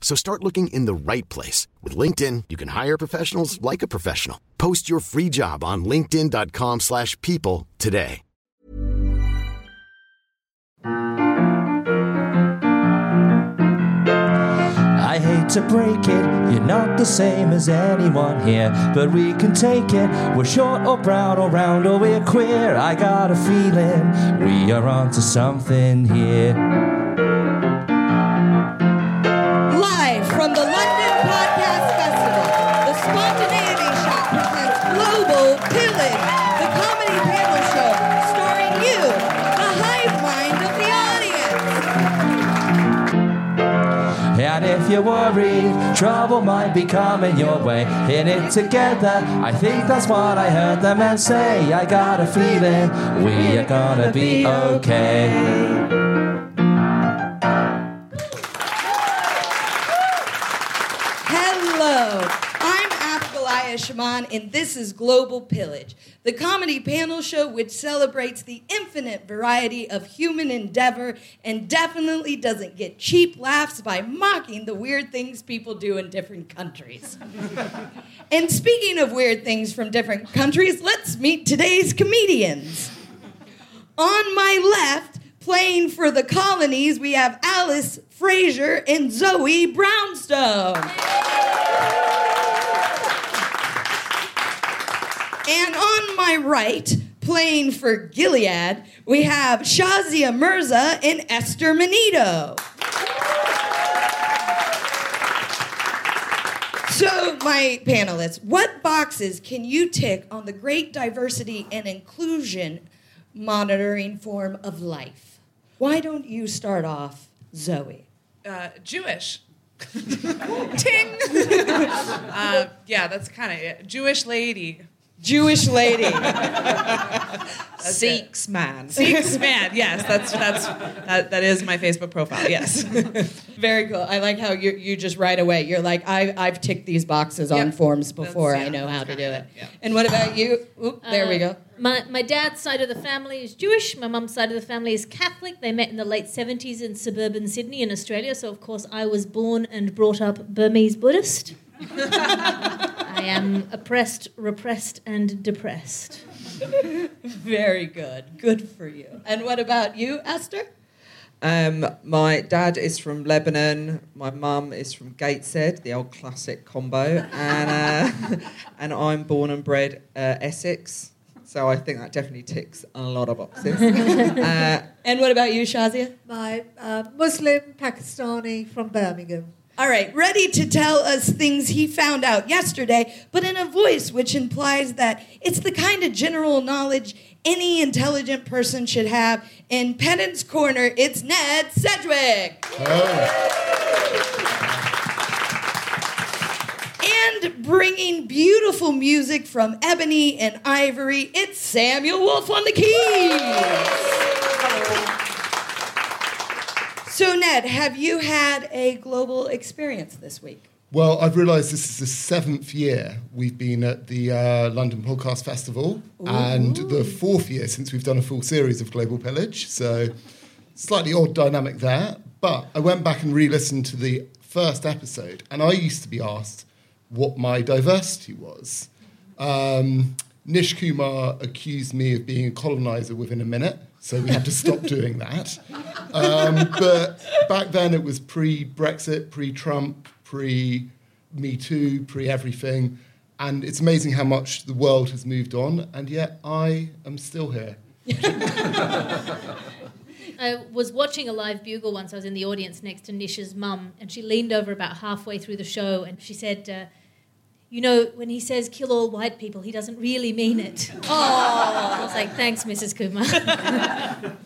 So start looking in the right place. With LinkedIn, you can hire professionals like a professional. Post your free job on linkedin.com slash people today. I hate to break it, you're not the same as anyone here, but we can take it. We're short or brown or round or we're queer. I got a feeling we are onto something here. And if you're worried, trouble might be coming your way. In it together, I think that's what I heard the man say. I got a feeling we are gonna be okay. Schamaun, and this is Global Pillage, the comedy panel show which celebrates the infinite variety of human endeavor and definitely doesn't get cheap laughs by mocking the weird things people do in different countries. and speaking of weird things from different countries, let's meet today's comedians. On my left, playing for the colonies, we have Alice Fraser and Zoe Brownstone. And on my right, playing for Gilead, we have Shazia Mirza and Esther Manito. So, my panelists, what boxes can you tick on the great diversity and inclusion monitoring form of life? Why don't you start off, Zoe? uh, Jewish. Ting. uh, yeah, that's kind of it. Jewish lady. Jewish lady. Sikhs man. Sikhs man. Yes, that's that's that, that is my Facebook profile. Yes. Very cool. I like how you you just right away you're like I I've ticked these boxes on Yep. forms before. That's- I know how to do it. yeah. And what about you? Oop, there we uh, go. My, my dad's side of the family is Jewish. My mum's side of the family is Catholic. They met in the late 70s in suburban Sydney in Australia. So, of course, I was born and brought up Burmese Buddhist. I am oppressed, repressed, and depressed. Very good. Good for you. And what about you, Esther? Um, my dad is from Lebanon. My mum is from Gateshead, the old classic combo, and uh, and I'm born and bred uh, Essex. So I think that definitely ticks a lot of boxes. uh, And what about you, Shazia? My uh, Muslim Pakistani from Birmingham. All right, ready to tell us things he found out yesterday, but in a voice which implies that it's the kind of general knowledge any intelligent person should have. In Pedant's Corner, it's Ned Sedgwick. And bringing beautiful music from Ebony and Ivory, it's Samuel Woolf on the keys. So, Ned, have you had a global experience this week? Well, I've realised this is the seventh year we've been at the uh, London Podcast Festival, and the fourth year since we've done a full series of Global Pillage. So, slightly odd dynamic there. But I went back and re-listened to the first episode, and I used to be asked what my diversity was. Um, Nish Kumar accused me of being a colonizer within a minute, so we had to stop doing that. Um, but back then it was pre Brexit, pre Trump, pre Me Too, pre everything. And it's amazing how much the world has moved on, and yet I am still here. I was watching a live bugle once. I was in the audience next to Nish's mum, and she leaned over about halfway through the show and she said, uh, You know, when he says kill all white people, he doesn't really mean it. Oh. I was like, Thanks, Mrs. Kumar.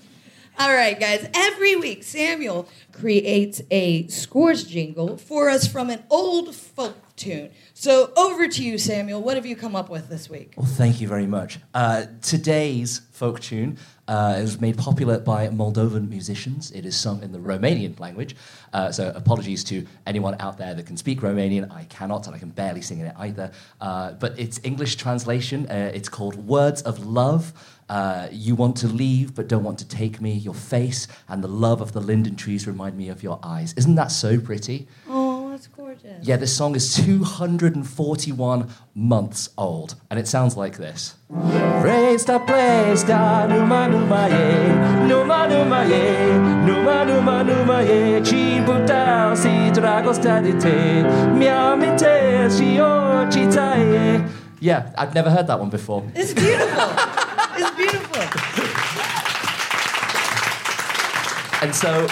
All right, guys. Every week, Samuel creates a scores jingle for us from an old folk tune. So over to you, Samuel. What have you come up with this week? Well, thank you very much. Uh, today's folk tune uh, was made popular by Moldovan musicians. It is sung in the Romanian language. Uh, so, apologies to anyone out there that can speak Romanian. I cannot, and I can barely sing in it either. Uh, but its English translation, uh, it's called Words of Love. Uh, you want to leave, but don't want to take me. Your face and the love of the linden trees remind me of your eyes. Isn't that so pretty? Oh, gorgeous. Yeah, this song is 241 months old, and it sounds like this. Presta, numa, numa, ye, numa, numa, ye, numa, numa, numa, ye, ci si dragostea de te, mi-amintesc și orice ție. Yeah, I've never heard that one before. It's beautiful. it's beautiful. And so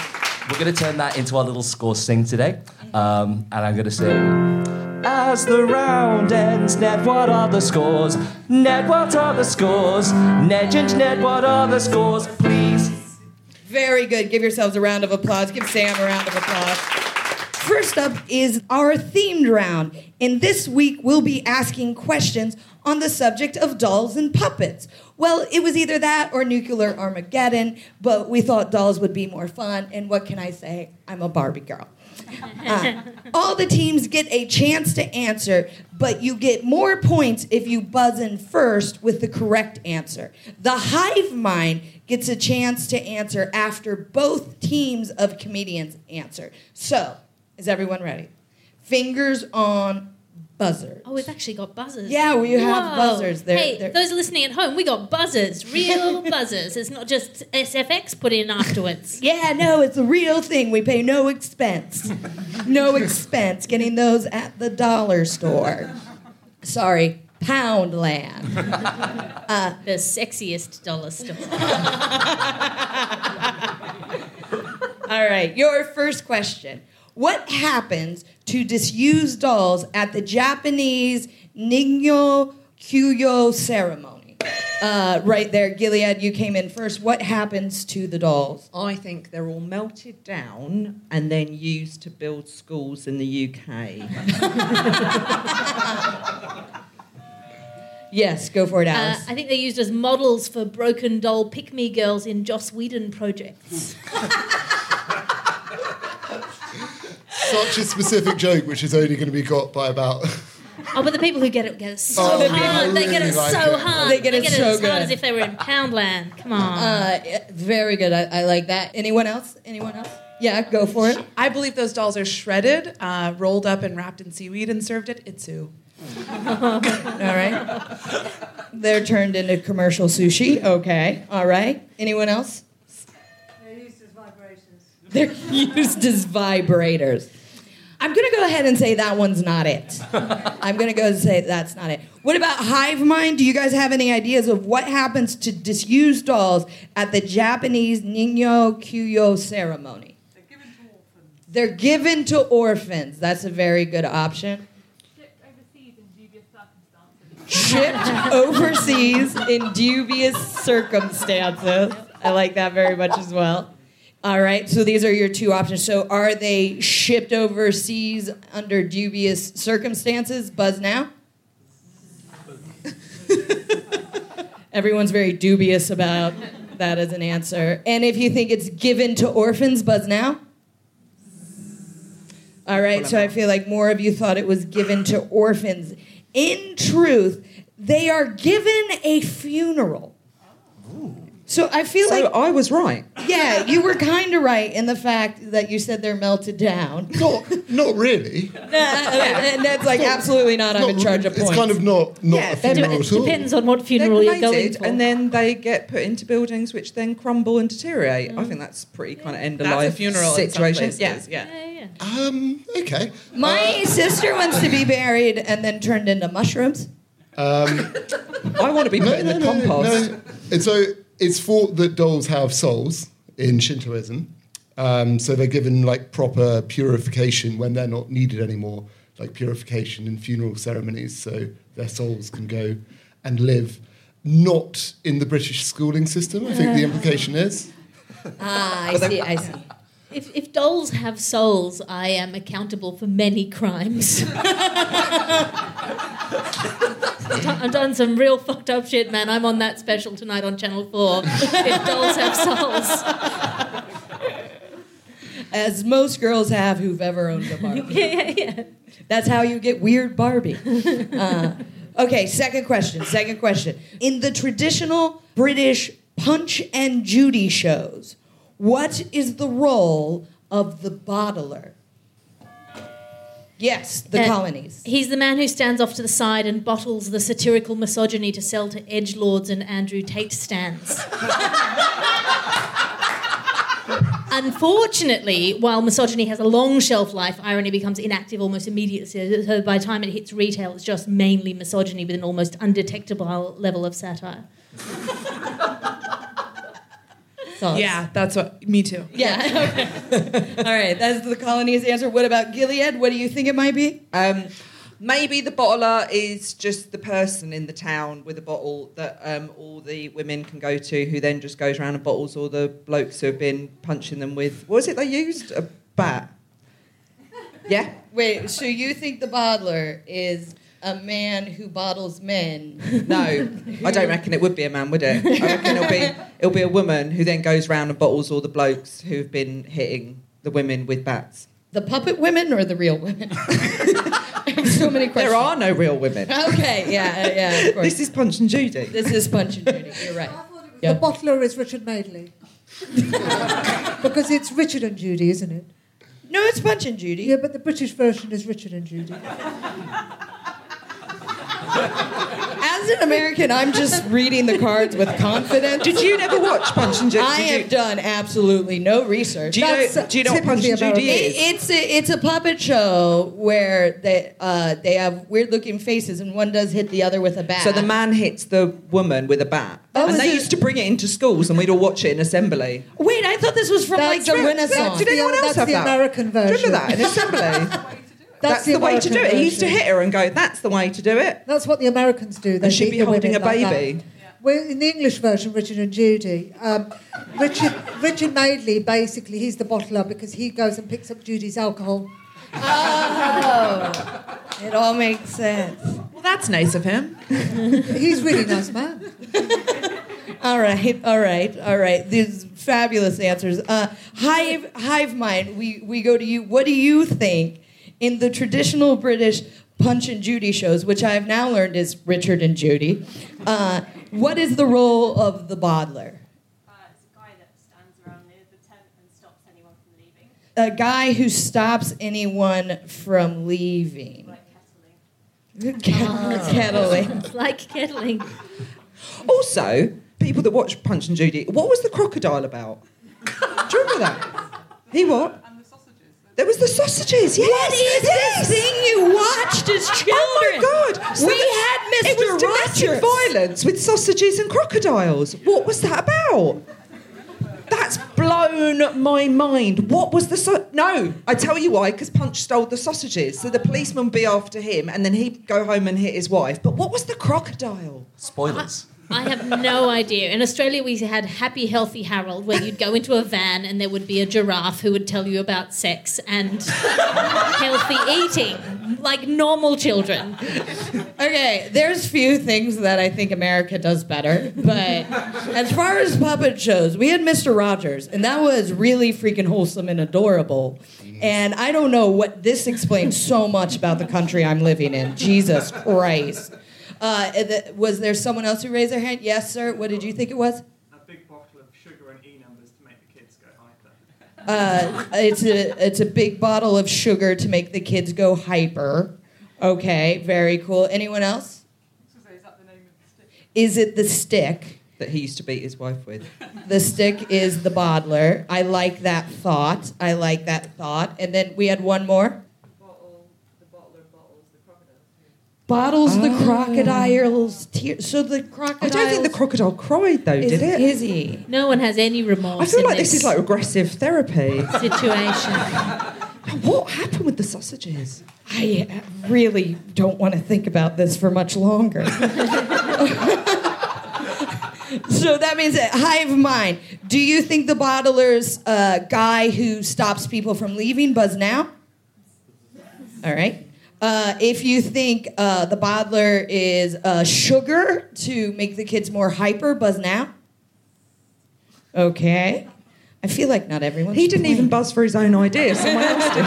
we're going to turn that into our little score sing today. Um, and I'm going to sing. As the round ends, Ned, what are the scores? Ned, what are the scores? Ned and Ned, what are the scores? Please. Very good. Give yourselves a round of applause. Give Sam a round of applause. First up is our themed round. And this week we'll be asking questions on the subject of dolls and puppets. Well, it was either that or nuclear Armageddon, but we thought dolls would be more fun. And what can I say? I'm a Barbie girl. Uh, all the teams get a chance to answer, but you get more points if you buzz in first with the correct answer. The hive mind gets a chance to answer after both teams of comedians answer. So, is everyone ready? Fingers on Oh, we've actually got buzzers. Yeah, we have buzzers. They're- hey, they're- those listening at home, we got buzzers, real buzzers. It's not just SFX put in afterwards. Yeah, no, it's a real thing. We pay no expense. no expense getting those at the dollar store. Sorry, Poundland. Uh, the sexiest dollar store. All right, your first question. What happens to disused dolls at the Japanese Ningyo Kuyo ceremony? Uh, right there, Gilead, you came in first. What happens to the dolls? I think they're all melted down and then used to build schools in the UK. Yes, go for it, Uh, Alice. I think they're used as models for broken doll pick me girls in Joss Whedon projects. Such a specific joke, which is only going to be got by about. Oh, but the people who get it get it so Oh, hard. people They get it like so it. hard. They get it so as good. hard as if they were in Poundland. Come on. Uh, very good. I, I like that. Anyone else? Anyone else? Yeah, go for it. I believe those dolls are shredded, uh, rolled up and wrapped in seaweed and served at Itsu. All right. They're turned into commercial sushi. Okay. All right. Anyone else? They're used as vibrators. They're used as vibrators. I'm going to go ahead and say that one's not it. I'm going to go and say that's not it. What about hive mind? Do you guys have any ideas of what happens to disused dolls at the Japanese Ningyo Kuyo ceremony? They're given to orphans. They're given to orphans. That's a very good option. Shipped overseas in dubious circumstances. shipped overseas in dubious circumstances. I like that very much as well. All right, so these are your two options. So are they shipped overseas under dubious circumstances? Buzz now. Everyone's very dubious about that as an answer. And if you think it's given to orphans, buzz now. All right, so I feel like more of you thought it was given to orphans. In truth, they are given a funeral. So I feel so like, I was right. yeah, you were kind of right in the fact that you said they're melted down. Not, not really. and that's like, absolutely not. I'm Not in charge of It's kind of not, not Yeah, a funeral at all. depends on what They're funeral you're going cremated for. and then they get put into buildings which then crumble and deteriorate. I think that's pretty kind of end of life funeral situation. places. yeah. Yeah. yeah, yeah. Um, okay. My sister wants to be buried and then turned into mushrooms. Um, I want to be put in the compost. no. And so it's thought that dolls have souls in Shintoism. Um, so they're given like proper purification when they're not needed anymore, like purification in funeral ceremonies, so their souls can go and live not in the British schooling system. I think the implication is. Ah, I see, I see. If, if dolls have souls, I am accountable for many crimes. I've done some real fucked up shit, man. I'm on that special tonight on Channel 4. If dolls have souls. As most girls have who've ever owned a Barbie. yeah, yeah, yeah. That's how you get weird Barbie. Uh, okay, second question. Second question. In the traditional British Punch and Judy shows, what is the role of the bottler? Yes, the Uh, colonies. He's the man who stands off to the side and bottles the satirical misogyny to sell to edge lords and Andrew Tate stands. Unfortunately, while misogyny has a long shelf life, irony becomes inactive almost immediately. So by the time it hits retail, it's just mainly misogyny with an almost undetectable level of satire. Thoughts? Yeah, that's what. Me too. Yeah. okay. All right, that's the colonies' answer. What about Gilead? What do you think it might be? Um, maybe the bottler is just the person in the town with a bottle that um, all the women can go to, who then just goes around and bottles all the blokes who have been punching them with. What was it they used? A bat. Yeah. Wait, so you think the bottler is a man who bottles men? No, I don't reckon it would be a man, would it? I reckon it'll be it'll be a woman who then goes round and bottles all the blokes who've been hitting the women with bats. The puppet women or the real women? So many questions. There are no real women. Okay, yeah, yeah, of course. This is Punch and Judy. This is Punch and Judy. You're right. The bottler is Richard Madeley. because it's Richard and Judy, isn't it? No, it's Punch and Judy. Yeah, but the British version is Richard and Judy. As an American, I'm just reading the cards with confidence. Did you never watch Punch and Judy? I have done absolutely no research. Do you That's, know? Do you know what Punch and Judy. It- is? it's a, it's a puppet show where they uh, they have weird looking faces and one does hit the other with a bat. So the man hits the woman with a bat, Oh, and they it- used to bring it into schools, and we'd all watch it in assembly. Wait, I thought this was from like That's the. Renaissance. Did anyone else that's have the that? American version. Remember that in assembly? That's, the, way to do American it. He used to hit her and go, "That's the way to do it." That's what the Americans do. They And she'd be holding women a like that. baby. Well, in the English version, Richard and Judy, um, Richard Richard Madeley basically he's the bottler because he goes and picks up Judy's alcohol. Oh, it all makes sense. Well, that's nice of him. He's really nice man. All right, all right, all right. These fabulous answers. Uh, hive, hive mind. We we go to you. What do you think in the traditional British Punch and Judy shows, which I have now learned is Richard and Judy? Uh, what is the role of the bottler? Uh, it's a guy that stands around near the tent and stops anyone from leaving, A guy who stops anyone from leaving. like kettling. Kettling. Like kettling. Also, people that watch Punch and Judy, what was the crocodile about? Do you remember that? He what? And the sausages. There was the sausages. Yes. What is yes. this thing you watched as children? Oh my God! So we that- had It Mr. was domestic Rogers. violence with sausages and crocodiles. What was that about? That's blown my mind. What was the so? No, I tell you why. Because Punch stole the sausages, so the policeman would be after him, and then he'd go home and hit his wife. But what was the crocodile? Spoilers. I have no idea. In Australia, we had Happy Healthy Harold, where you'd go into a van and there would be a giraffe who would tell you about sex and healthy eating, like normal children. Okay, there's few things that I think America does better, but as far as puppet shows, we had Mr. Rogers, and that was really freaking wholesome and adorable. And I don't know what this explains so much about the country I'm living in. Jesus Christ. Uh, th- was there someone else who raised their hand? Yes, sir. What did you think it was? a big bottle of sugar and E numbers to make the kids go hyper. Uh, it's a it's a big bottle of sugar to make the kids go hyper. Okay, very cool. Anyone else? Is that the name of the stick? Is it the stick? That he used to beat his wife with. The stick is the bottler. I like that thought. I like that thought. And then we had one more. Bottle, the bottler bottles the crocodile. the crocodile's tears. So the crocodile. I don't think the crocodile cried though, is, did it? Is he? No one has any remorse. I feel in like this is like regressive therapy. situation. What happened with the sausages? I uh, really don't want to think about this for much longer. so that means that hive mind. Do you think the bottler's uh, guy who stops people from leaving buzz now? All right. Uh, if you think uh, the bottler is uh, sugar to make the kids more hyper, buzz now. Okay. I feel like not everyone. He didn't even buzz for his own idea. Someone else did.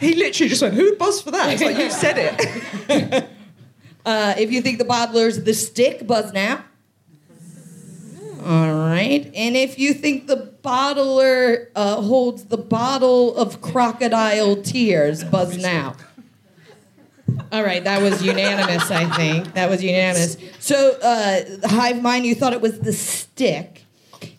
he literally just went, "Who buzzed for that?" It's like you said it. Uh, if you think the bottler's the stick, buzz now. All right. And if you think the bottler uh, holds the bottle of crocodile tears, buzz now. All right, that was unanimous, I think. That was unanimous. So, uh, Hive Mind, you thought it was the stick.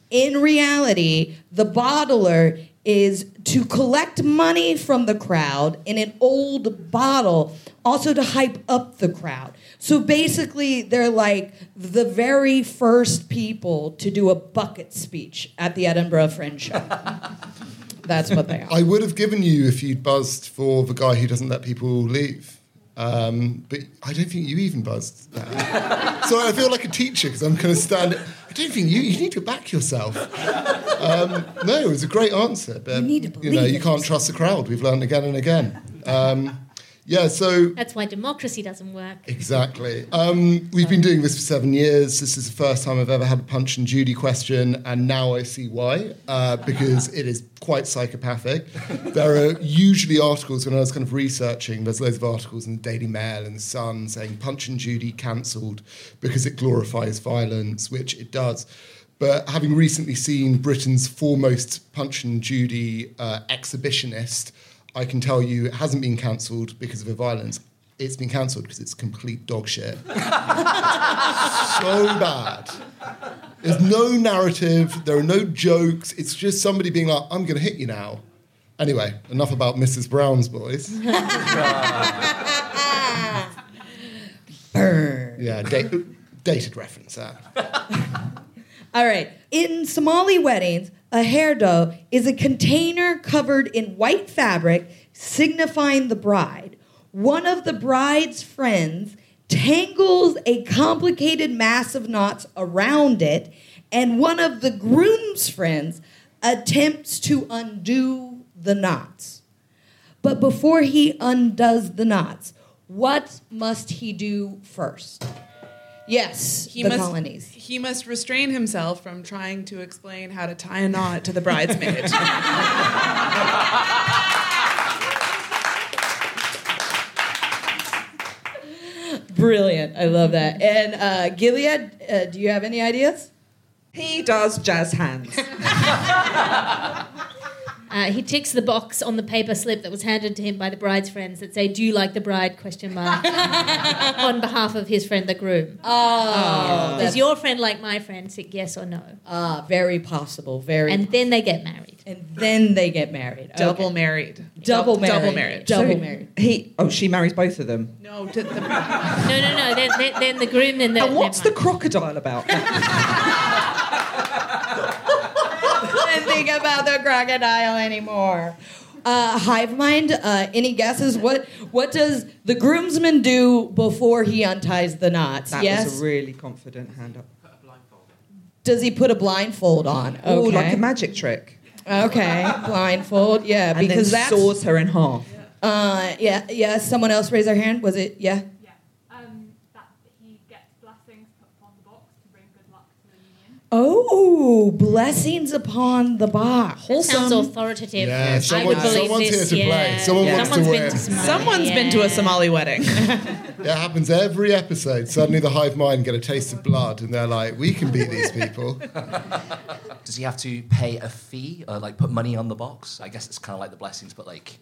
In reality, the bottler is to collect money from the crowd in an old bottle, also to hype up the crowd. So basically, they're like the very first people to do a bucket speech at the Edinburgh Fringe Show. That's what they are. I would have given you if you'd buzzed for the guy who doesn't let people leave. Um, but I don't think you even buzzed. That. so I feel like a teacher because I'm kind of standing. I don't think you. You need to back yourself. Um, no, it was a great answer, but You need to you know you can't trust the crowd. We've learned again and again. Um, yeah, so That's why democracy doesn't work. Exactly. Um, we've been doing this for seven years. This is the first time I've ever had a Punch and Judy question, and now I see why, uh, because it is quite psychopathic. There are usually articles when I was kind of researching, there's loads of articles in the Daily Mail and the Sun saying Punch and Judy cancelled because it glorifies violence, which it does. But having recently seen Britain's foremost Punch and Judy uh, exhibitionist, I can tell you it hasn't been cancelled because of the violence. It's been cancelled because it's complete dog shit. so bad. There's no narrative, there are no jokes. It's just somebody being like, I'm going to hit you now. Anyway, enough about Mrs. Brown's boys. Burn. Yeah, da- dated reference that. All right. In Somali weddings, a hairdo is a container covered in white fabric signifying the bride. One of the bride's friends tangles a complicated mass of knots around it, and one of the groom's friends attempts to undo the knots. But before he undoes the knots, what must he do first? Yes, He the must, colonies. He must restrain himself from trying to explain how to tie a knot to the bridesmaid. Brilliant. I love that. And uh, Gilead, uh, do you have any ideas? He does jazz hands. Uh, he ticks the box on the paper slip that was handed to him by the bride's friends that say, "Do you like the bride?" Question mark on behalf of his friend, the groom. Oh, Does your friend like my friend? Say yes or no. Ah, very possible. Very. And then they get married. and then they get married. Double Okay. married. Double Dou- married. Double married. Double So married. He. Oh, she marries both of them. No, to the, No, no, no. Then, then, then the groom and the. And what's the crocodile about? Didn't about the crocodile anymore. Uh, hive mind. Uh, any guesses? What What does the groomsman do before he unties the knots? That yes. was a really confident hand up. does he put a blindfold on? Okay. Oh, like a magic trick. okay. Blindfold. Yeah, And because then that's. saws her in half. Uh, yeah. Yeah. Someone else raise their hand. Was it? Yeah. Yeah. Um, that he gets blessings put upon the box to bring good luck to the union. Oh, blessings upon the box. That sounds authoritative. Yeah, I someone- would believe someone's this. here to yeah. play. Someone wants to Someone's win. been to Somalia. someone's been to a. Somali wedding. It happens every episode. Suddenly the hive mind get a taste of blood and they're like, we can beat these people. Does he have to pay a fee or like put money on the box? I guess it's kind of like the blessings, but like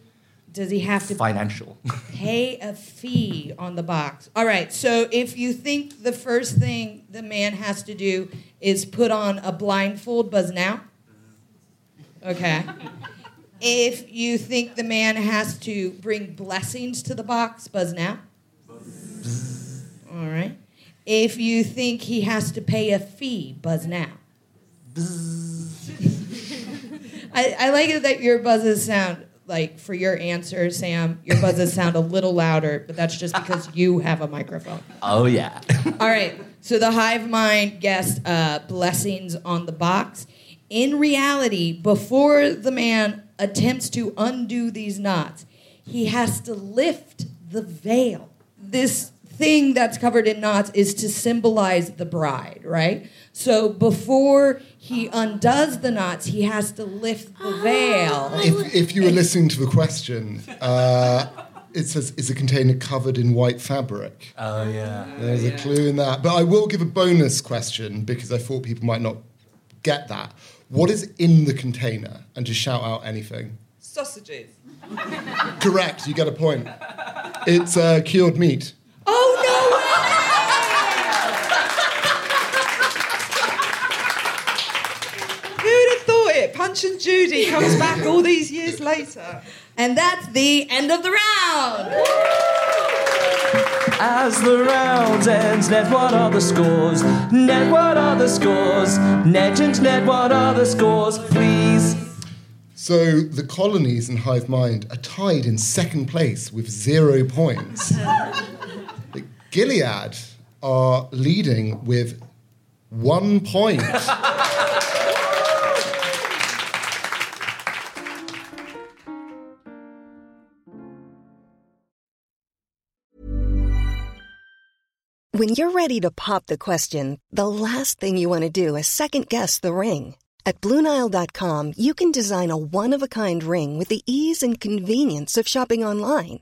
Does he have to financial. pay a fee on the box? All right. So if you think the first thing the man has to do is put on a blindfold, buzz now. Okay. If you think the man has to bring blessings to the box, buzz now. All right. If you think he has to pay a fee, buzz now. I, I like it that your buzzes sound like for your answer, Sam. Your buzzes sound a little louder, but that's just because you have a microphone. Oh, yeah. All right. So the hive mind guessed uh, blessings on the box. In reality, before the man attempts to undo these knots, he has to lift the veil. This thing that's covered in knots is to symbolize the bride, right? So before he undoes the knots, he has to lift the veil. If, if you were listening to the question, uh, it says, is a container covered in white fabric? Oh, yeah. There's a clue in that. But I will give a bonus question because I thought people might not get that. What is in the container? And just shout out anything. Sausages. Correct, you get a point. It's uh, cured meat. Oh no way! Who'd have thought it? Punch and Judy comes back all these years later. And that's the end of the round. As the round ends, Ned what are the scores? Ned what are the scores? Ned and Ned what are the scores, please? So the colonies and Hive Mind are tied in second place with zero points. The Gilead are leading with one point. When you're ready to pop the question, the last thing you want to do is second guess the ring. At Bluenile.com, you can design a one of a kind ring with the ease and convenience of shopping online.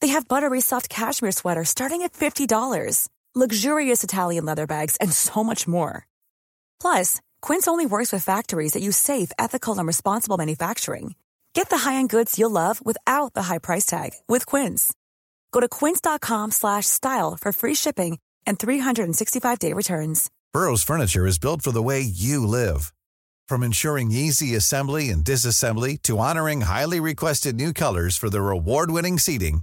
They have buttery soft cashmere sweaters starting at $50, luxurious Italian leather bags, and so much more. Plus, Quince only works with factories that use safe, ethical, and responsible manufacturing. Get the high-end goods you'll love without the high price tag with Quince. Go to quince.com slash style for free shipping and 365-day returns. Burrow's furniture is built for the way you live. From ensuring easy assembly and disassembly to honoring highly requested new colors for their award-winning seating,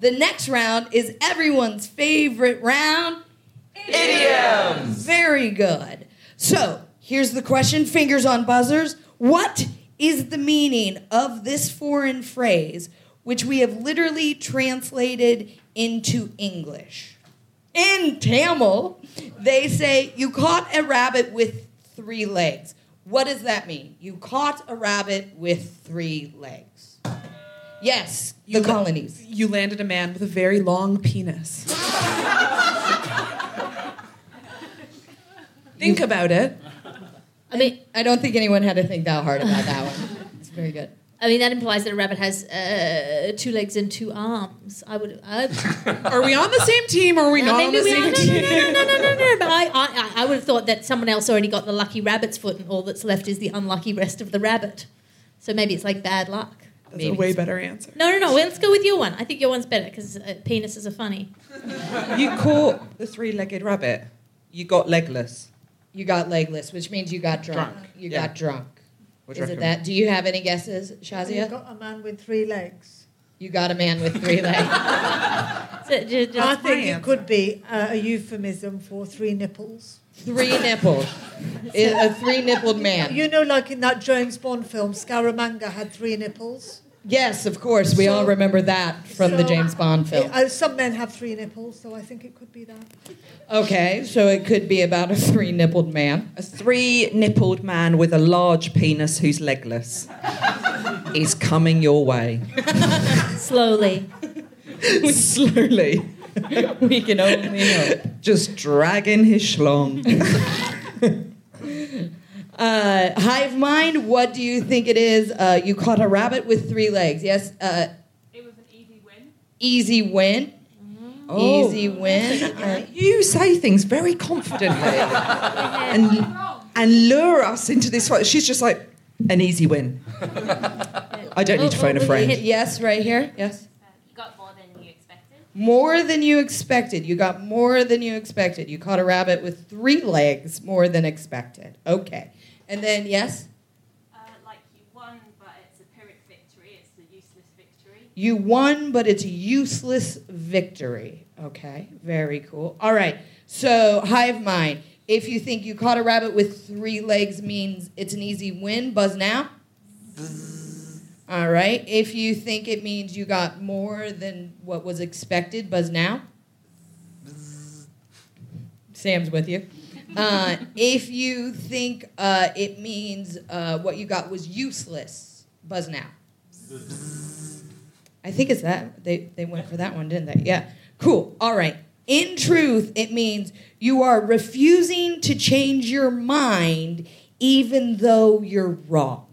The next round is everyone's favorite round Idioms. Very good. So here's the question fingers on buzzers. What is the meaning of this foreign phrase, which we have literally translated into English? In Tamil, they say, You caught a rabbit with three legs. What does that mean? You caught a rabbit with three legs. Yes, the la- colonies. You landed a man with a very long penis. Think about it. I mean, I don't think anyone had to think that hard about that one. It's very good. I mean, that implies that a rabbit has uh, two legs and two arms. I would. I, Are we on the same team or are we Uh, not on the same are. No, team? no, no, no, no, no, no. But I, I, I would have thought that someone else already got the lucky rabbit's foot, and all that's left is the unlucky rest of the rabbit. So maybe it's like bad luck. That's a way better answer. No, no, no. Let's go with your one. I think your one's better because uh, penises are funny. You caught the three-legged rabbit. You got legless. You got legless, which means you got drunk. Drunk, You yeah. got drunk. What do Is it that? Do you have any guesses, Shazia? You got a man with three legs. You got a man with three legs. So, ju- just- I think it could be uh, a euphemism for three nipples. Three nipples. a three nippled man. You know, like in that James Bond film, Scaramanga had three nipples. Yes, of course. We all remember that from the James Bond film. Uh, some men have three nipples, so I think it could be that. Okay, so it could be about a three nippled man. A three nippled man with a large penis who's legless is coming your way. Slowly. Slowly. we can only hope. Just dragging his schlong. Uh, hive mind, what do you think it is? Uh, you caught a rabbit with three legs. Yes? Uh, It was an easy win. easy win. Oh. Easy win. Uh, You say things very confidently and, and lure us into this fight. She's just like, an easy win. I don't need to phone a friend. yes, right here. Yes. You got more than you expected. More than you expected. You got more than you expected. You caught a rabbit with three legs, more than expected. Okay. And then, yes? Uh, like you won, but it's a Pyrrhic victory. It's a useless victory. You won, but it's a useless victory. Okay, very cool. All right, so hive mind. If you think you caught a rabbit with three legs means it's an easy win, buzz now. All right. If you think it means you got more than what was expected, buzz now. Sam's with you. Uh, if you think uh, it means uh, what you got was useless, buzz now. I think it's that. They, they went for that one, didn't they? Yeah. Cool. All right. In truth, it means you are refusing to change your mind even though you're wrong.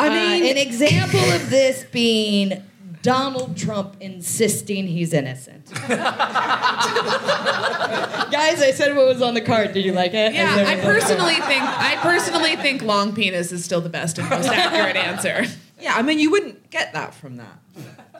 I mean, an example of this being Donald Trump insisting he's innocent. Guys, I said what was on the card. Did you like it? Yeah, said I what was on the card. personally think I personally think long penis is still the best and most accurate answer. Yeah, I mean, you wouldn't get that from that.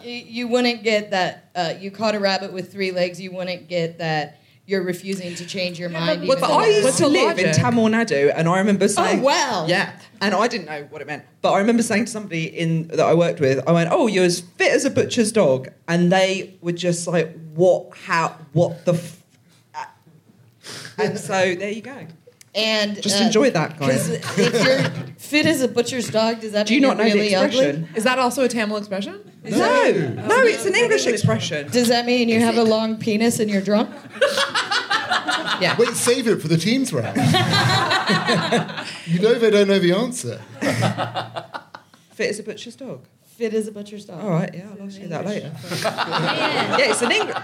You, you wouldn't get that. Uh, you caught a rabbit with three legs. You wouldn't get that. You're refusing to change your mind. Well, even but I you're used to wrong. live in Tamil Nadu, and I remember saying, Oh, wow. yeah." And I didn't know what it meant, but I remember saying to somebody in that I worked with, I went, "Oh, you're as fit as a butcher's dog," and they were just like, "What? How? What the?" F-? And so there you go. And Just uh, enjoy that, guys. 'cause If you're fit as a butcher's dog, does that Do you mean not you're know the really ugly? expression? Is that also a Tamil expression? No, no, oh, it's an English expression. Does that mean you have a long penis and you're drunk? yeah. Wait, save it for the teams round. you know they don't know the answer. Fit as a butcher's dog. Fit as a butcher's dog. All right, yeah, I'll ask you that later. yeah, it's an English.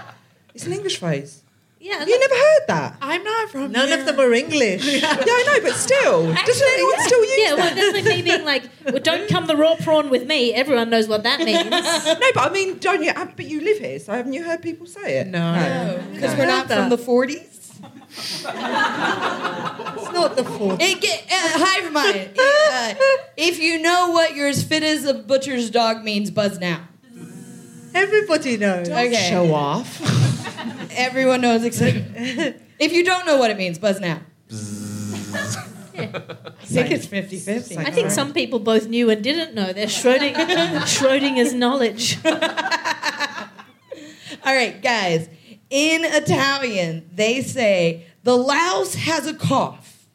It's an English phrase. Yeah, you never heard that. I'm not from None of them are English. yeah, I know, but still, doesn't anyone still use yeah, well, that? that's like me being like, well, don't come the raw prawn with me. Everyone knows what that means. no, but I mean, don't you? But you live here, so haven't you heard people say it? No, Because we're not from the 40s? It's not the fault. It get, uh, hive mind. Uh, if you know what you're as fit as a butcher's dog means, buzz now. Everybody knows. Okay. Show off. Everyone knows except. if you don't know what it means, buzz now. I think it's 50 50. I think some people both knew and didn't know. They're Schroding, Schrodinger's knowledge. All right, guys. In Italian, they say the louse has a cough.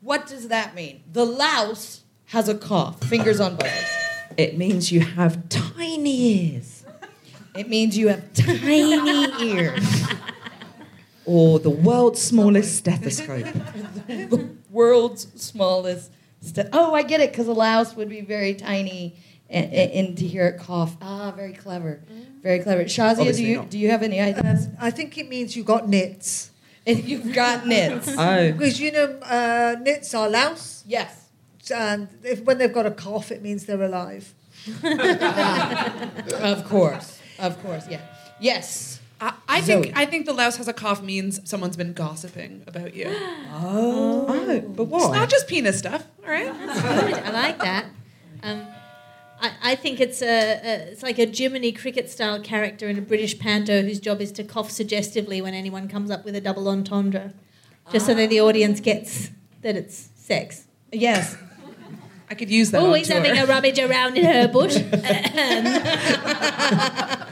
What does that mean? The louse has a cough. Fingers on buzzers. It means you have tiny ears, It means you have tiny ears. or the world's smallest stethoscope. the world's smallest. St- oh, I get it, because a louse would be very tiny, and, and to hear it cough. Ah, very clever, very clever. Shazia, do you not. do you have any ideas? I think it means you got nits. If you've got nits, Oh, Because you know, uh, nits are louse, yes. and if, when they've got a cough, it means they're alive. Of course, of course, yeah, yes. I, I think I think the louse has a cough means someone's been gossiping about you. oh, but what? It's not just penis stuff, all right? Good. I like that. Um, I, I think it's a, a it's like a Jiminy Cricket style character in a British panto whose job is to cough suggestively when anyone comes up with a double entendre, just so that the audience gets that it's sex. Yes. I could use that. Always on tour. having a rummage around in her bush.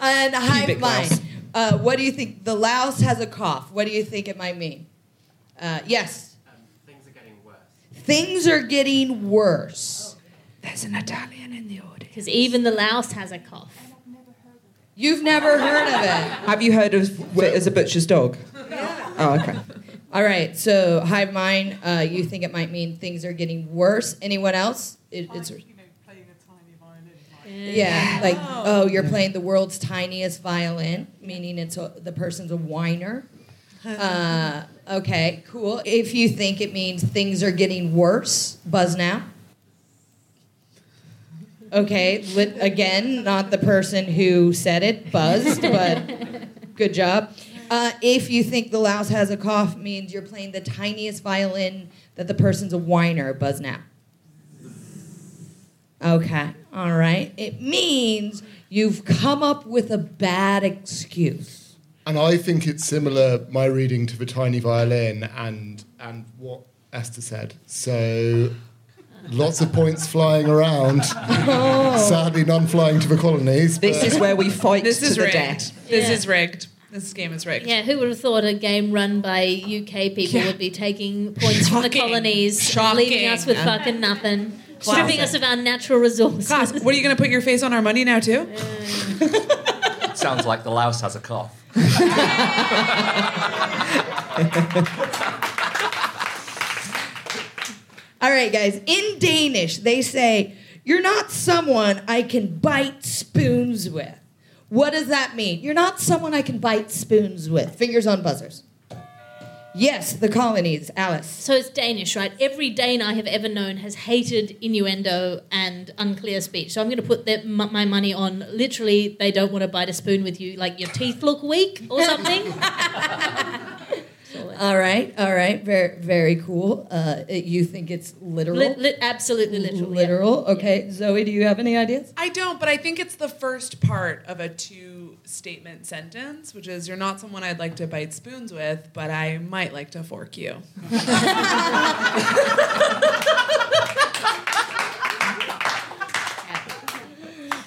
And hive Pubic mind. Uh, what do you think? The louse has a cough. What do you think it might mean? Uh, yes. things are getting worse. Things are getting worse. There's an Italian in the audience. Because even the louse has a cough. You've never heard of it. Have you heard of Fit as a Butcher's Dog? Yeah. Oh, okay. All right, so hive mind, uh, you think it might mean things are getting worse. Anyone else? It, it's yeah, like oh, you're playing the world's tiniest violin, meaning it's a, the person's a whiner. Uh, okay, cool. If you think it means things are getting worse, buzz now. Okay, lit, again, not the person who said it buzzed, but good job. Uh, if you think the louse has a cough, means you're playing the tiniest violin that the person's a whiner. Buzz now. Okay, all right. It means you've come up with a bad excuse. And I think it's similar, my reading to the tiny violin and and what Esther said. So lots of points flying around. Sadly, none flying to the colonies. This but- is where we fight This to is the rigged. death. This Yeah. is rigged. This game is rigged. Yeah, who would have thought a game run by UK people Yeah. would be taking points from the colonies, Shocking. leaving us with fucking nothing, stripping us of our natural resources. Class, what are you going to put your face on our money now too? Sounds like the louse has a cough. All right, guys. In Danish, they say, You're not someone I can bite spoons with. What does that mean? You're not someone I can bite spoons with. Fingers on buzzers. Yes, the colonies, Alice. So it's Danish, right? Every Dane I have ever known has hated innuendo and unclear speech. So I'm going to put that, m- my money on literally, they don't want to bite a spoon with you, like your teeth look weak or something. All right, all right. Very, very cool. Uh, you think it's literal? Lit- lit- absolutely literal. yeah. literal. Okay. Zoe, do you have any ideas? I don't, but I think it's the first part of a two statement sentence, which is you're not someone I'd like to bite spoons with, but I might like to fork you.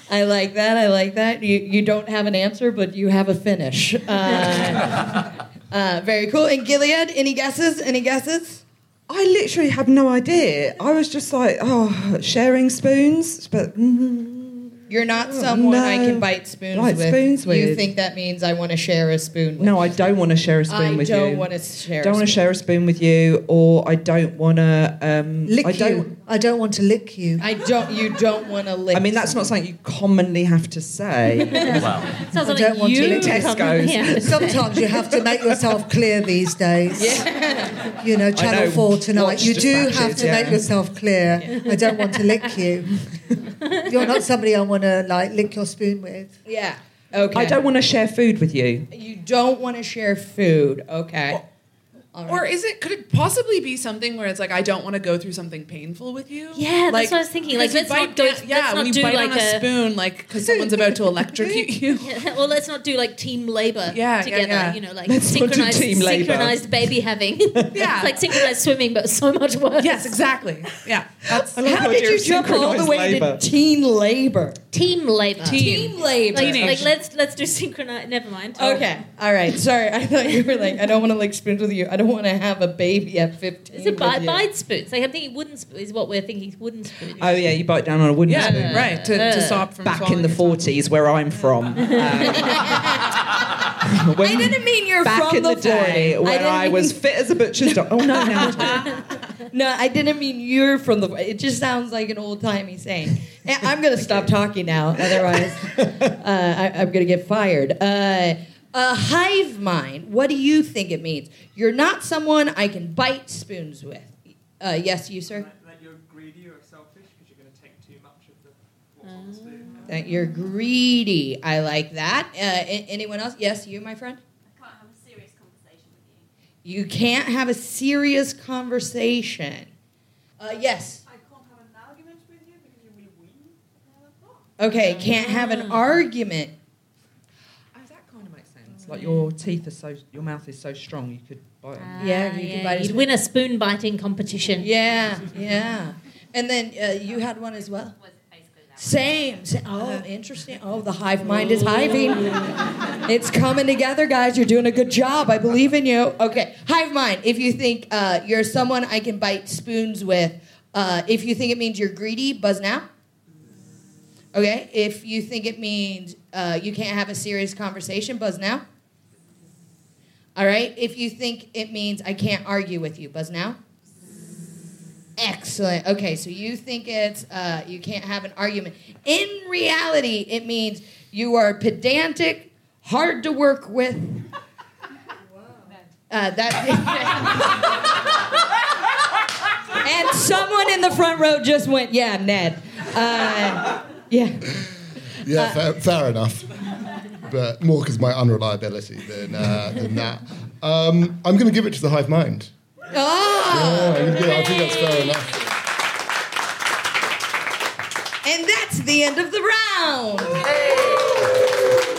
I like that. I like that. You you don't have an answer, but you have a finish. Uh, uh, very cool. And Gilead, any guesses? Any guesses? I literally have no idea. I was just like, oh, sharing spoons, but You're not someone I can bite spoons Bite with. spoons You with. think that means I want to share a spoon? with no, I don't want to share a spoon I with don't you. want to share. don't a want to spoon. share a spoon with you, or I don't want to. Um, Lick I don't. you. I don't want to lick you. I don't. You don't want to lick. I mean, that's not something you commonly have to say. Well, Sounds I like don't want you to lick Tesco's. Yeah. Sometimes you have to make yourself clear these days. Yeah. You know, Channel know, 4 tonight. You do dispatches, have to yeah. make yourself clear. I don't want to lick you. You're not somebody I want to like lick your spoon with. Yeah. Okay. I don't want to share food with you. You don't want to share food. Okay. All right. Or is it? Could it possibly be something where it's like I don't want to go through something painful with you? Yeah, that's what I was thinking. Like, let's you not bite go- yeah, let's when you do bite like on a, a- spoon, like because someone's about to electrocute you. Yeah, well, let's not do like team labor Yeah, yeah, together. yeah. You know, like Let's synchronized, team synchronized baby having. Yeah. it's like synchronized swimming, but so much worse. yes, exactly. Yeah, that's I love How the did you jump all the way labour. to teen labor? Team labor. Team labor. Like, Teenage. like let's let's do synchronized. Never mind. Okay. All right. Sorry. I thought you were like, I don't want to like spoons with you. I don't want to have a baby at 15. It's a with bite, you. bite spoons. Like I'm thinking wooden spoon is what we're thinking. Wooden spoon. Oh yeah, you bite down on a wooden yeah, spoon. right to, to stop from Back in the yourself. forties, where I'm from. Um, I didn't mean you're back from in the, day 40s. when didn't I, mean- was fit as a butcher's dog. Oh no, now I. No, I didn't mean you're from the. It just sounds like an old timey saying. I'm gonna stop talking now, otherwise uh, I, I'm gonna get fired. Uh, a hive mind. What do you think it means? You're not someone I can bite spoons with. Uh, yes, you sir. That, that you're greedy or selfish because you're going to take too much of the what's on the spoon. That you're greedy. I like that. Uh, a- anyone else? Yes, you, my friend. I can't have a serious conversation with you. You can't have a serious conversation. Uh, yes. I can't have an argument with you because you're really weak. Okay, can't have an argument. Oh, that kind of makes sense. Like your teeth are so, your mouth is so strong, you could bite. 'em. Yeah, Ah, you can yeah, bite You'd win a spoon biting competition. Yeah, yeah. And then uh, you had one as well. Same. Oh, interesting. Oh, the hive mind is hiving. It's coming together, guys. You're doing a good job. I believe in you. Okay, hive mind. If you think uh, you're someone I can bite spoons with, uh, if you think it means you're greedy, buzz now. Okay. If you think it means uh, you can't have a serious conversation, buzz now. All right. If you think it means I can't argue with you, buzz now. Excellent. Okay, so you think it's uh, you can't have an argument. In reality, it means you are pedantic, hard to work with. Uh, that. and someone in the front row just went, "Yeah, Ned." Uh, yeah. Yeah, fair, fair enough. But more because my unreliability than, uh, than that. Um, I'm going to give it to the hive mind. Oh. Yeah, I'm it- I think that's fair enough. And that's the end of the round.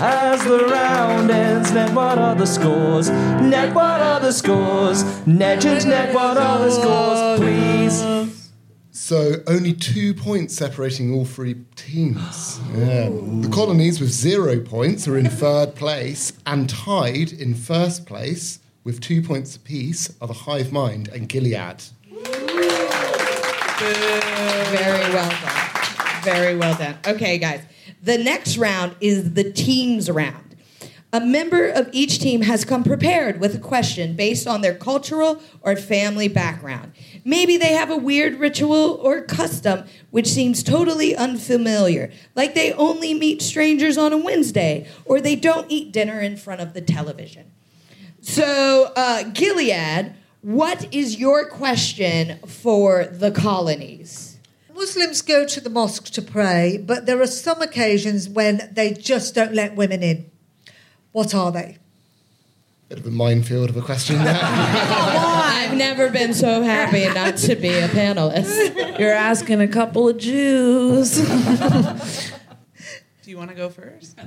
As the round ends, Ned, what are the scores? Ned, what are the scores? Legend, Ned, what are the scores? Please. So only two points separating all three teams. Yeah. The colonies with zero points are in third place, and tied in first place with two points apiece are the Hive Mind and Gilead. Very well done. Very well done. Okay, guys. The next round is the teams round. A member of each team has come prepared with a question based on their cultural or family background. Maybe they have a weird ritual or custom which seems totally unfamiliar, like they only meet strangers on a Wednesday, or they don't eat dinner in front of the television. So, uh, Gilead, what is your question for the colonies? Muslims go to the mosque to pray, but there are some occasions when they just don't let women in. What are they? Bit of a minefield of a question there. I've never been so happy not to be a panelist. You're asking a couple of Jews. Do you want to go first?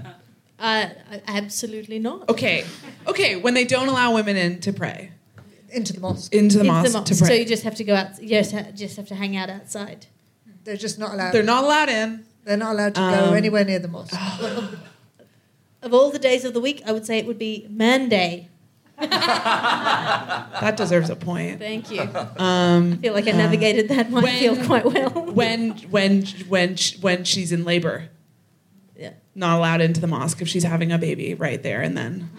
Uh, absolutely not. Okay, okay. When they don't allow women in to pray, Into the mosque. into the Into mosque, to pray. So you just have to go out. You just ha- just have to hang out outside. They're just not allowed. they're not allowed in. They're not allowed to go Um, anywhere near the mosque. Of all the days of the week, I would say it would be Man Day. That deserves a point. Thank you. Um, I feel like I navigated that minefield quite well. when when when sh- when she's in labor. Yeah. Not allowed into the mosque if she's having a baby right there and then.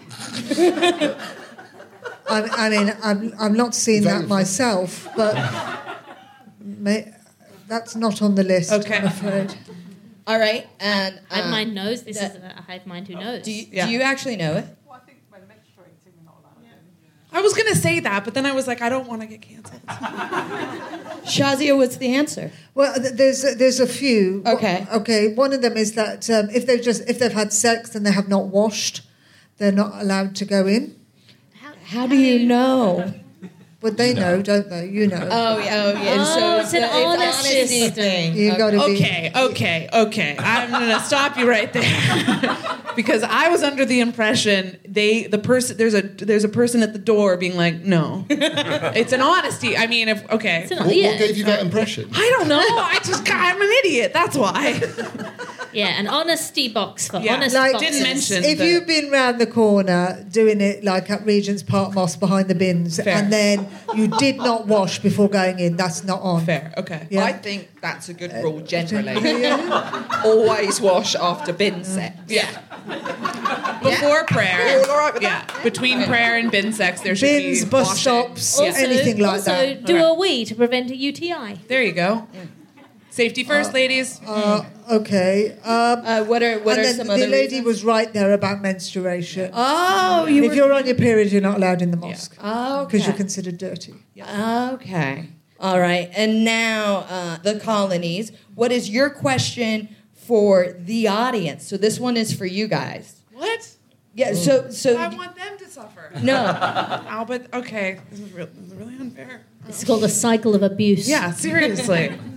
I, I mean, I'm, I'm not seeing that myself, but may, that's not on the list, Okay. I'm afraid. All right, and hive um, mind knows. This the- is a hive mind who knows. Do you, do you actually know it? I was gonna say that, but then I was like, I don't want to get canceled. Shazia, what's the answer? Well, th- there's there's a few. Okay. Okay. One of them is that um, if they've just if they've had sex and they have not washed, they're not allowed to go in. How do you know? Well, they know, don't they? You know. Oh, yeah, oh, yeah. Oh, so Oh, it's an honesty honesty thing. You got to be. Okay, okay, okay. I'm gonna stop you right there because I was under the impression they the person there's a there's a person at the door being like, no, it's an honesty. I mean, if okay, an- What, yeah, what gave you that impression? I don't know. I just I'm an idiot. That's why. Yeah, an honesty box for Yeah, honest Like, boxes. didn't mention. If that- you've been round the corner doing it like at Regent's Park Mosque behind the bins, Fair. and then you did not wash before going in, that's not on. Fair. Okay. Yeah. I think that's a good uh, rule generally. Yeah. Always wash after bin mm. sex. Yeah. Before prayer. You all right with yeah. Between prayer and bin sex, there should Bins, be bus washing. stops, also, anything like also that. do a wee to prevent a UTI. There you go. Safety first, ladies. Uh, okay. Um, Uh, what are what and are then some the other lady reasons? was right there about menstruation. Oh, you if were. you're on your period, you're not allowed in the mosque Oh, because okay. you're considered dirty. Okay. All right. And now uh, the colonies. What is your question for the audience? So this one is for you guys. what? Yeah. So so I want them to suffer. no. Albert, okay, this is, real, this is really unfair. It's called a cycle of abuse. Yeah, seriously.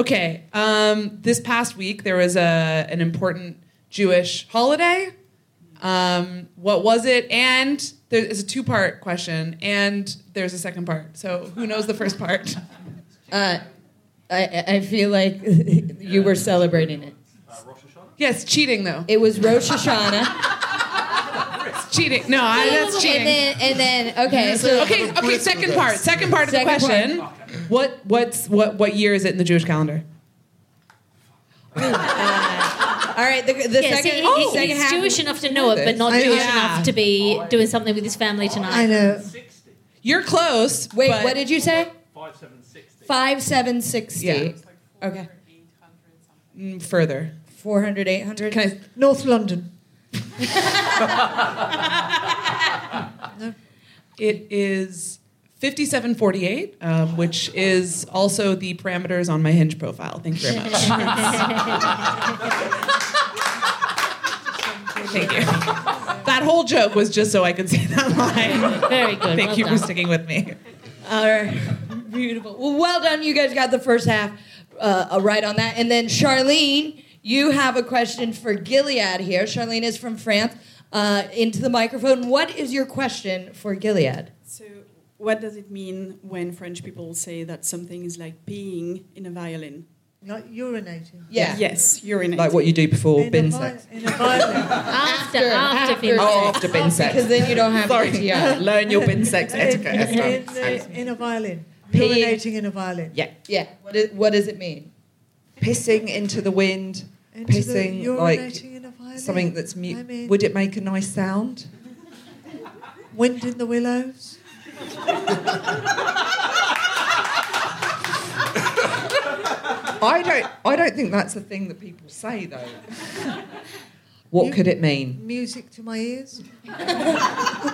okay, um, this past week there was a an important Jewish holiday. Um, what was it? And there is a two part question, and there's a second part. So who knows the first part? Uh, I, I feel like you were celebrating it. Yes, cheating though. It was Rosh Hashanah. It's cheating. No, I, that's cheating. And then, and then, okay, so okay, okay. Second part. Second part of the question. part. Question. What what's what what year is it in the Jewish calendar? All right, the, the yeah, second, see, he- oh, he's half. Jewish enough to know it, but not I- Jewish yeah. enough to be doing something with his family tonight. I know. You're close. Wait, what did you say? Five seven sixty. Five, seven, sixty. Yeah. Okay. Mm, further? 400, 800. Can I? North London. It is 5748, um, which is also the parameters on my Hinge profile. Thank you very much. Thank you. That whole joke was just so I could say that line. Very good. Thank well you done. for sticking with me. All right. Beautiful. Well, well done. You guys got the first half uh, right on that. And then Charlene, you have a question for Gilead here. Charlene is from France. Uh, into the microphone. What is your question for Gilead? So, what does it mean when French people say that something is like peeing in a violin? Like urinating. Yeah. Yes, urinating. Like what you do before In bin vi- sex. In a violin. After, after, oh, bin Oh, sex. after bin sex. Because then you don't have Sorry. UTI. Learn your bin sex etiquette. in, Esther. in, in a violin. Peeing. Urinating in a violin. Yeah. Yeah. What, is, what does it mean? Pissing into the wind. Into pissing the, like in a violin. something that's mute. I mean, Would it make a nice sound? wind in the willows. I don't. I don't think that's a thing that people say though. what You- could it mean? Music to my ears.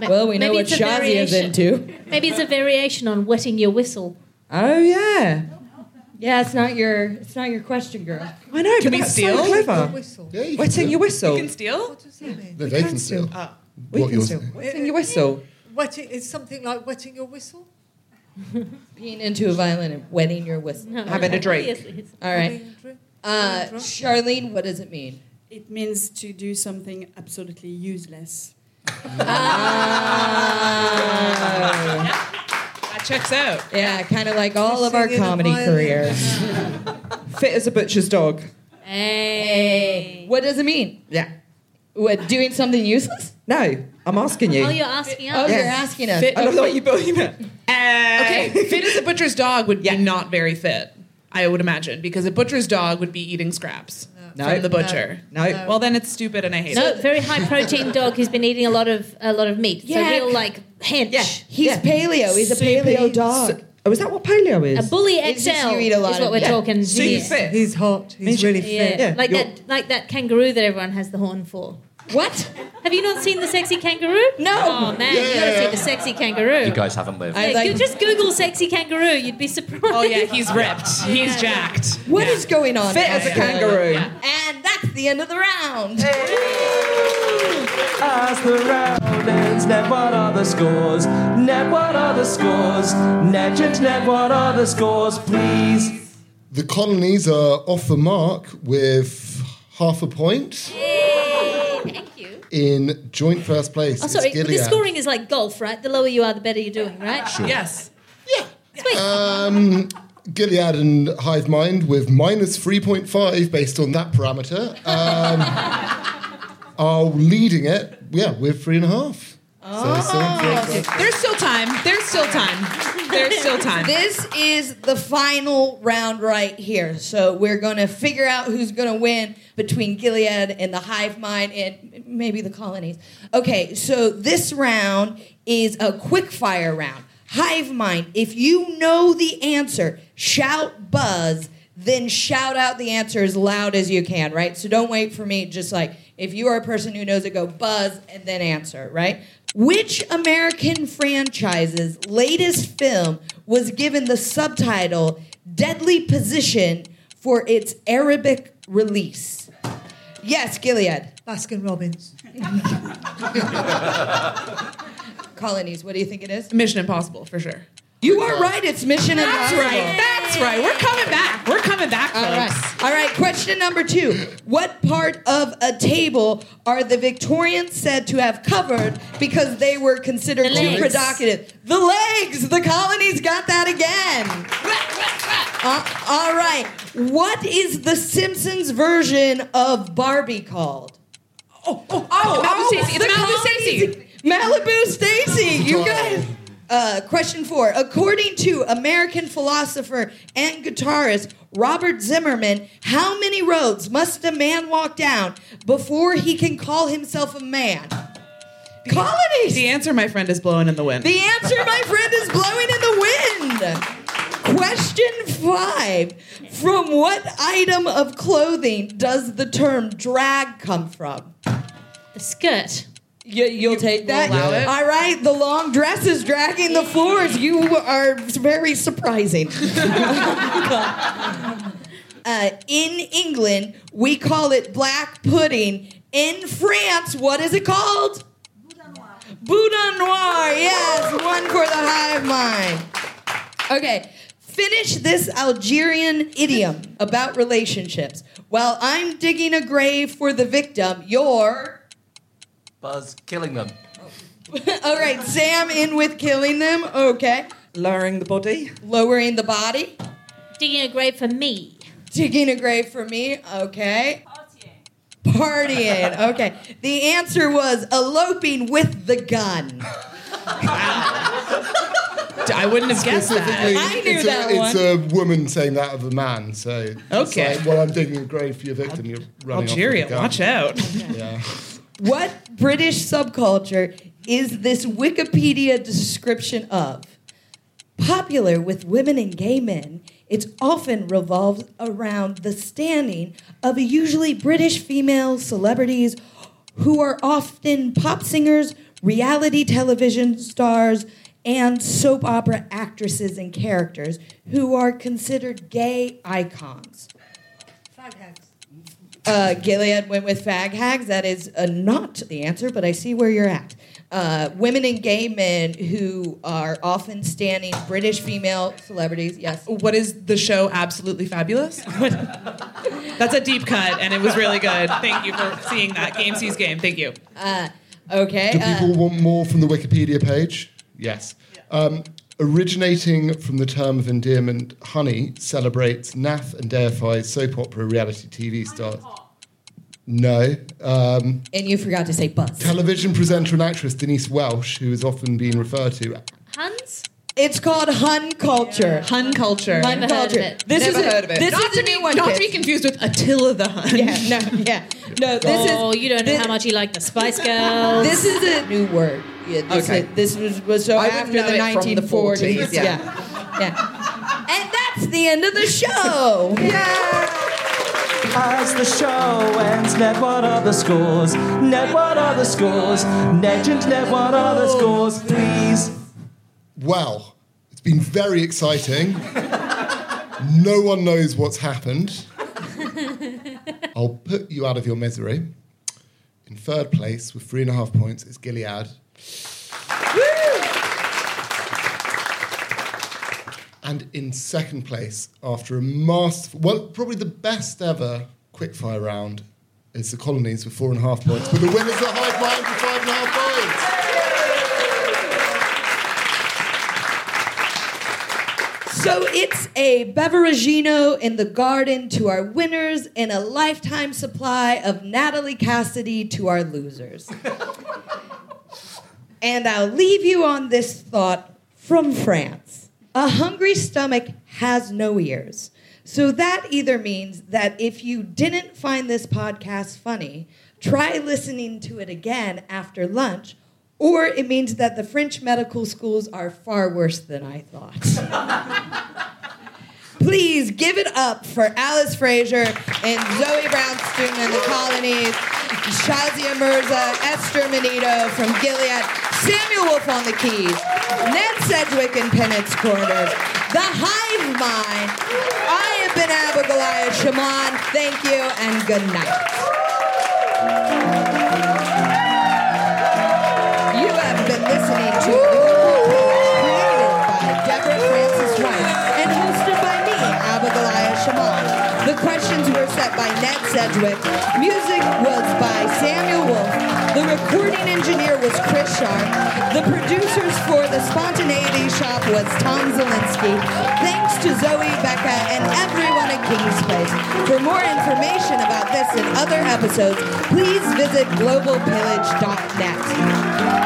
Well, we know Maybe what it's Shazi is into. Maybe it's a variation on wetting your whistle. Oh yeah. Yeah, it's not your it's not your question, girl. I know. Can but we that's steal? So The clever. whistle. Yeah, you can Wetting steal. your whistle. You can steal? What does that mean? No, they can steal. Oh. We What can steal. Ah. Wetting your whistle. Wetting, it's something like wetting your whistle. Being into a violin and wetting your whistle. No. Having a drink. Yes, it's- All right. Having a drink. Uh. Charlene, what does it mean? It means to do something absolutely useless. That checks out. Yeah, kind of like all of our comedy careers. Fit as a butcher's dog. Hey. What does it mean? Yeah. What, doing something useless? No, I'm asking you. Oh, you're asking us. Oh, us. you're Yes. asking us. Fit- I don't know what you thought you meant. Okay, fit as a butcher's dog would be not very fit. I would imagine because a butcher's dog would be eating scraps No. from the butcher. No. No. Well, then it's stupid and I hate it. No, very high protein dog who's been eating a lot of a lot of meat. Yeah. So real like hench. Yeah. He's Yeah. paleo. He's a paleo dog. So- oh, is that what paleo is? A bully It's XL just you eat a lot is what of- we're yeah. talking. So you here. fit. He's hot. He's Means- really Yeah, fit. Yeah, like you're- that, like that kangaroo that everyone has the horn for. What? Have you not seen the sexy kangaroo? No. Oh man, you gotta see the sexy kangaroo. You guys haven't lived. I Yeah, like- go- just Google sexy kangaroo. You'd be surprised. Oh yeah, he's ripped. He's jacked. What is going on? Fit as a kangaroo. Yeah. And that's the end of the round. As the round ends, Ned what are the scores? Ned what are the scores? Legend, Ned what are the scores, please? The colonies are off the mark with half a point Yay, Thank you. in joint first place. Oh, sorry. It's the scoring is like golf, right? The lower you are, the better you're doing, right? Yes. Yeah. Sweet. Um, Gilead and Hive Mind with minus 3.5 based on that parameter um, are leading it, yeah, with three and a half. So, so, so- There's still time. There's still time. There's still time. This is the final round right here. So we're going to figure out who's going to win between Gilead and the Hive Mind and maybe the colonies. Okay, so this round is a quick fire round. Hive Mind, if you know the answer, shout buzz, then shout out the answer as loud as you can, right? So don't wait for me. Just like if you are a person who knows it, go buzz and then answer, right? Which American franchise's latest film was given the subtitle Deadly Position for its Arabic release? Yes, Gilead. Baskin Robbins. Colonies, what do you think it is? Mission Impossible for sure. You are right. It's Mission That's Impossible. right. That's right. We're coming back. We're coming back, All folks. right. All right. Question number two. What part of a table are the Victorians said to have covered because they were considered The too legs. provocative? The legs. The colonies got that again. Uh, all right. What is the Simpsons version of Barbie called? Oh, Malibu Stacy. It's the Malibu Stacy. Malibu Stacy. You guys. Uh, question four. According to American philosopher and guitarist Robert Zimmerman, how many roads must a man walk down before he can call himself a man? Colonies. The answer, my friend, is blowing in the wind. The answer, my friend, is blowing in the wind. Question five. From what item of clothing does the term drag come from? The skirt. You, you'll take that? allow it. All right, the long dress is dragging the floors. You are very surprising. uh, in England, we call it black pudding. In France, what is it called? Boudin noir. Yes, one for the hive mind. Okay, finish this Algerian idiom about relationships. While I'm digging a grave for the victim, you're. Buzz killing them. All right, Sam in with killing them. Okay. Lowering the body. Lowering the body. Digging a grave for me. Digging a grave for me. Okay. Partying. Okay. The answer was eloping with the gun. I wouldn't have guessed that. Specifically, I knew it's, that a, one. it's a woman saying that of a man. So it's Okay. like, well, I'm digging a grave for your victim. You're running Algeria, off with a gun. watch out. Yeah. What British subculture is this Wikipedia description of? Popular with women and gay men, it often revolves around the standing of usually British female celebrities who are often pop singers, reality television stars, and soap opera actresses and characters who are considered gay icons. Uh, Gilead went with fag hags. That is uh, not the answer, but I see where you're at. Uh, women and gay men who are often standing British female celebrities. Yes. What is the show Absolutely Fabulous? That's a deep cut, and it was really good. Thank you for seeing that. Game sees game. Thank you. Uh, okay. Do uh, people want more from the Wikipedia page? Yes. Um, originating from the term of endearment, honey celebrates, naff, and deifies soap opera reality TV stars. No. Um, and you forgot to say buzz. television presenter and actress Denise Welch, who is often being referred to. Huns? It's called Hun culture. Hun culture. Never heard of it. This Never is a, heard of it. This not is to a be, new one. not to be confused with Attila the Hun. Yeah. No. Yeah. No. This oh, is. you don't know this, how much you like the Spice Girls. This is a new word. Yeah, this, Okay. is, this was, was so I after the it from the 1940s. 40s, yeah. yeah. yeah. And that's the end of the show. Yeah. As the show ends, Ned, what are the scores? Ned, what are the scores? Legend, Ned, what are the oh. scores? Please. Well, it's been very exciting. no one knows what's happened. I'll put you out of your misery. In third place with three and a half points is Gilead. And in second place, after a masterful, well, probably the best ever quickfire round, is the Colonies with four and a half points. But the winners are Hive Mind for five and a half points. So it's a Beveragino in the garden to our winners and a lifetime supply of Natalie Cassidy to our losers. and I'll leave you on this thought from France. A hungry stomach has no ears. So that either means that if you didn't find this podcast funny, try listening to it again after lunch, or it means that the French medical schools are far worse than I thought. Please give it up for Alice Fraser and Zoe Brownstone and the Colonies, Shazia Mirza, Esther Manito from Gilead, Samuel Woolf on the keys, Ned Sedgwick in Pennett's Corners, The Hive Mind. I have been Abigoliah Schamaun. Thank you and good night. To created by Deborah Francis White and hosted by me, Abigoliah Schamaun. The questions were set by Ned Sedgwick. Music was by Samuel Woolf. The recording engineer was Chris Sharp. The producers for the Spontaneity Shop was Tom Salinsky. Thanks to Zoe, Becca, and everyone at King's Place. For more information about this and other episodes, please visit globalpillage.net.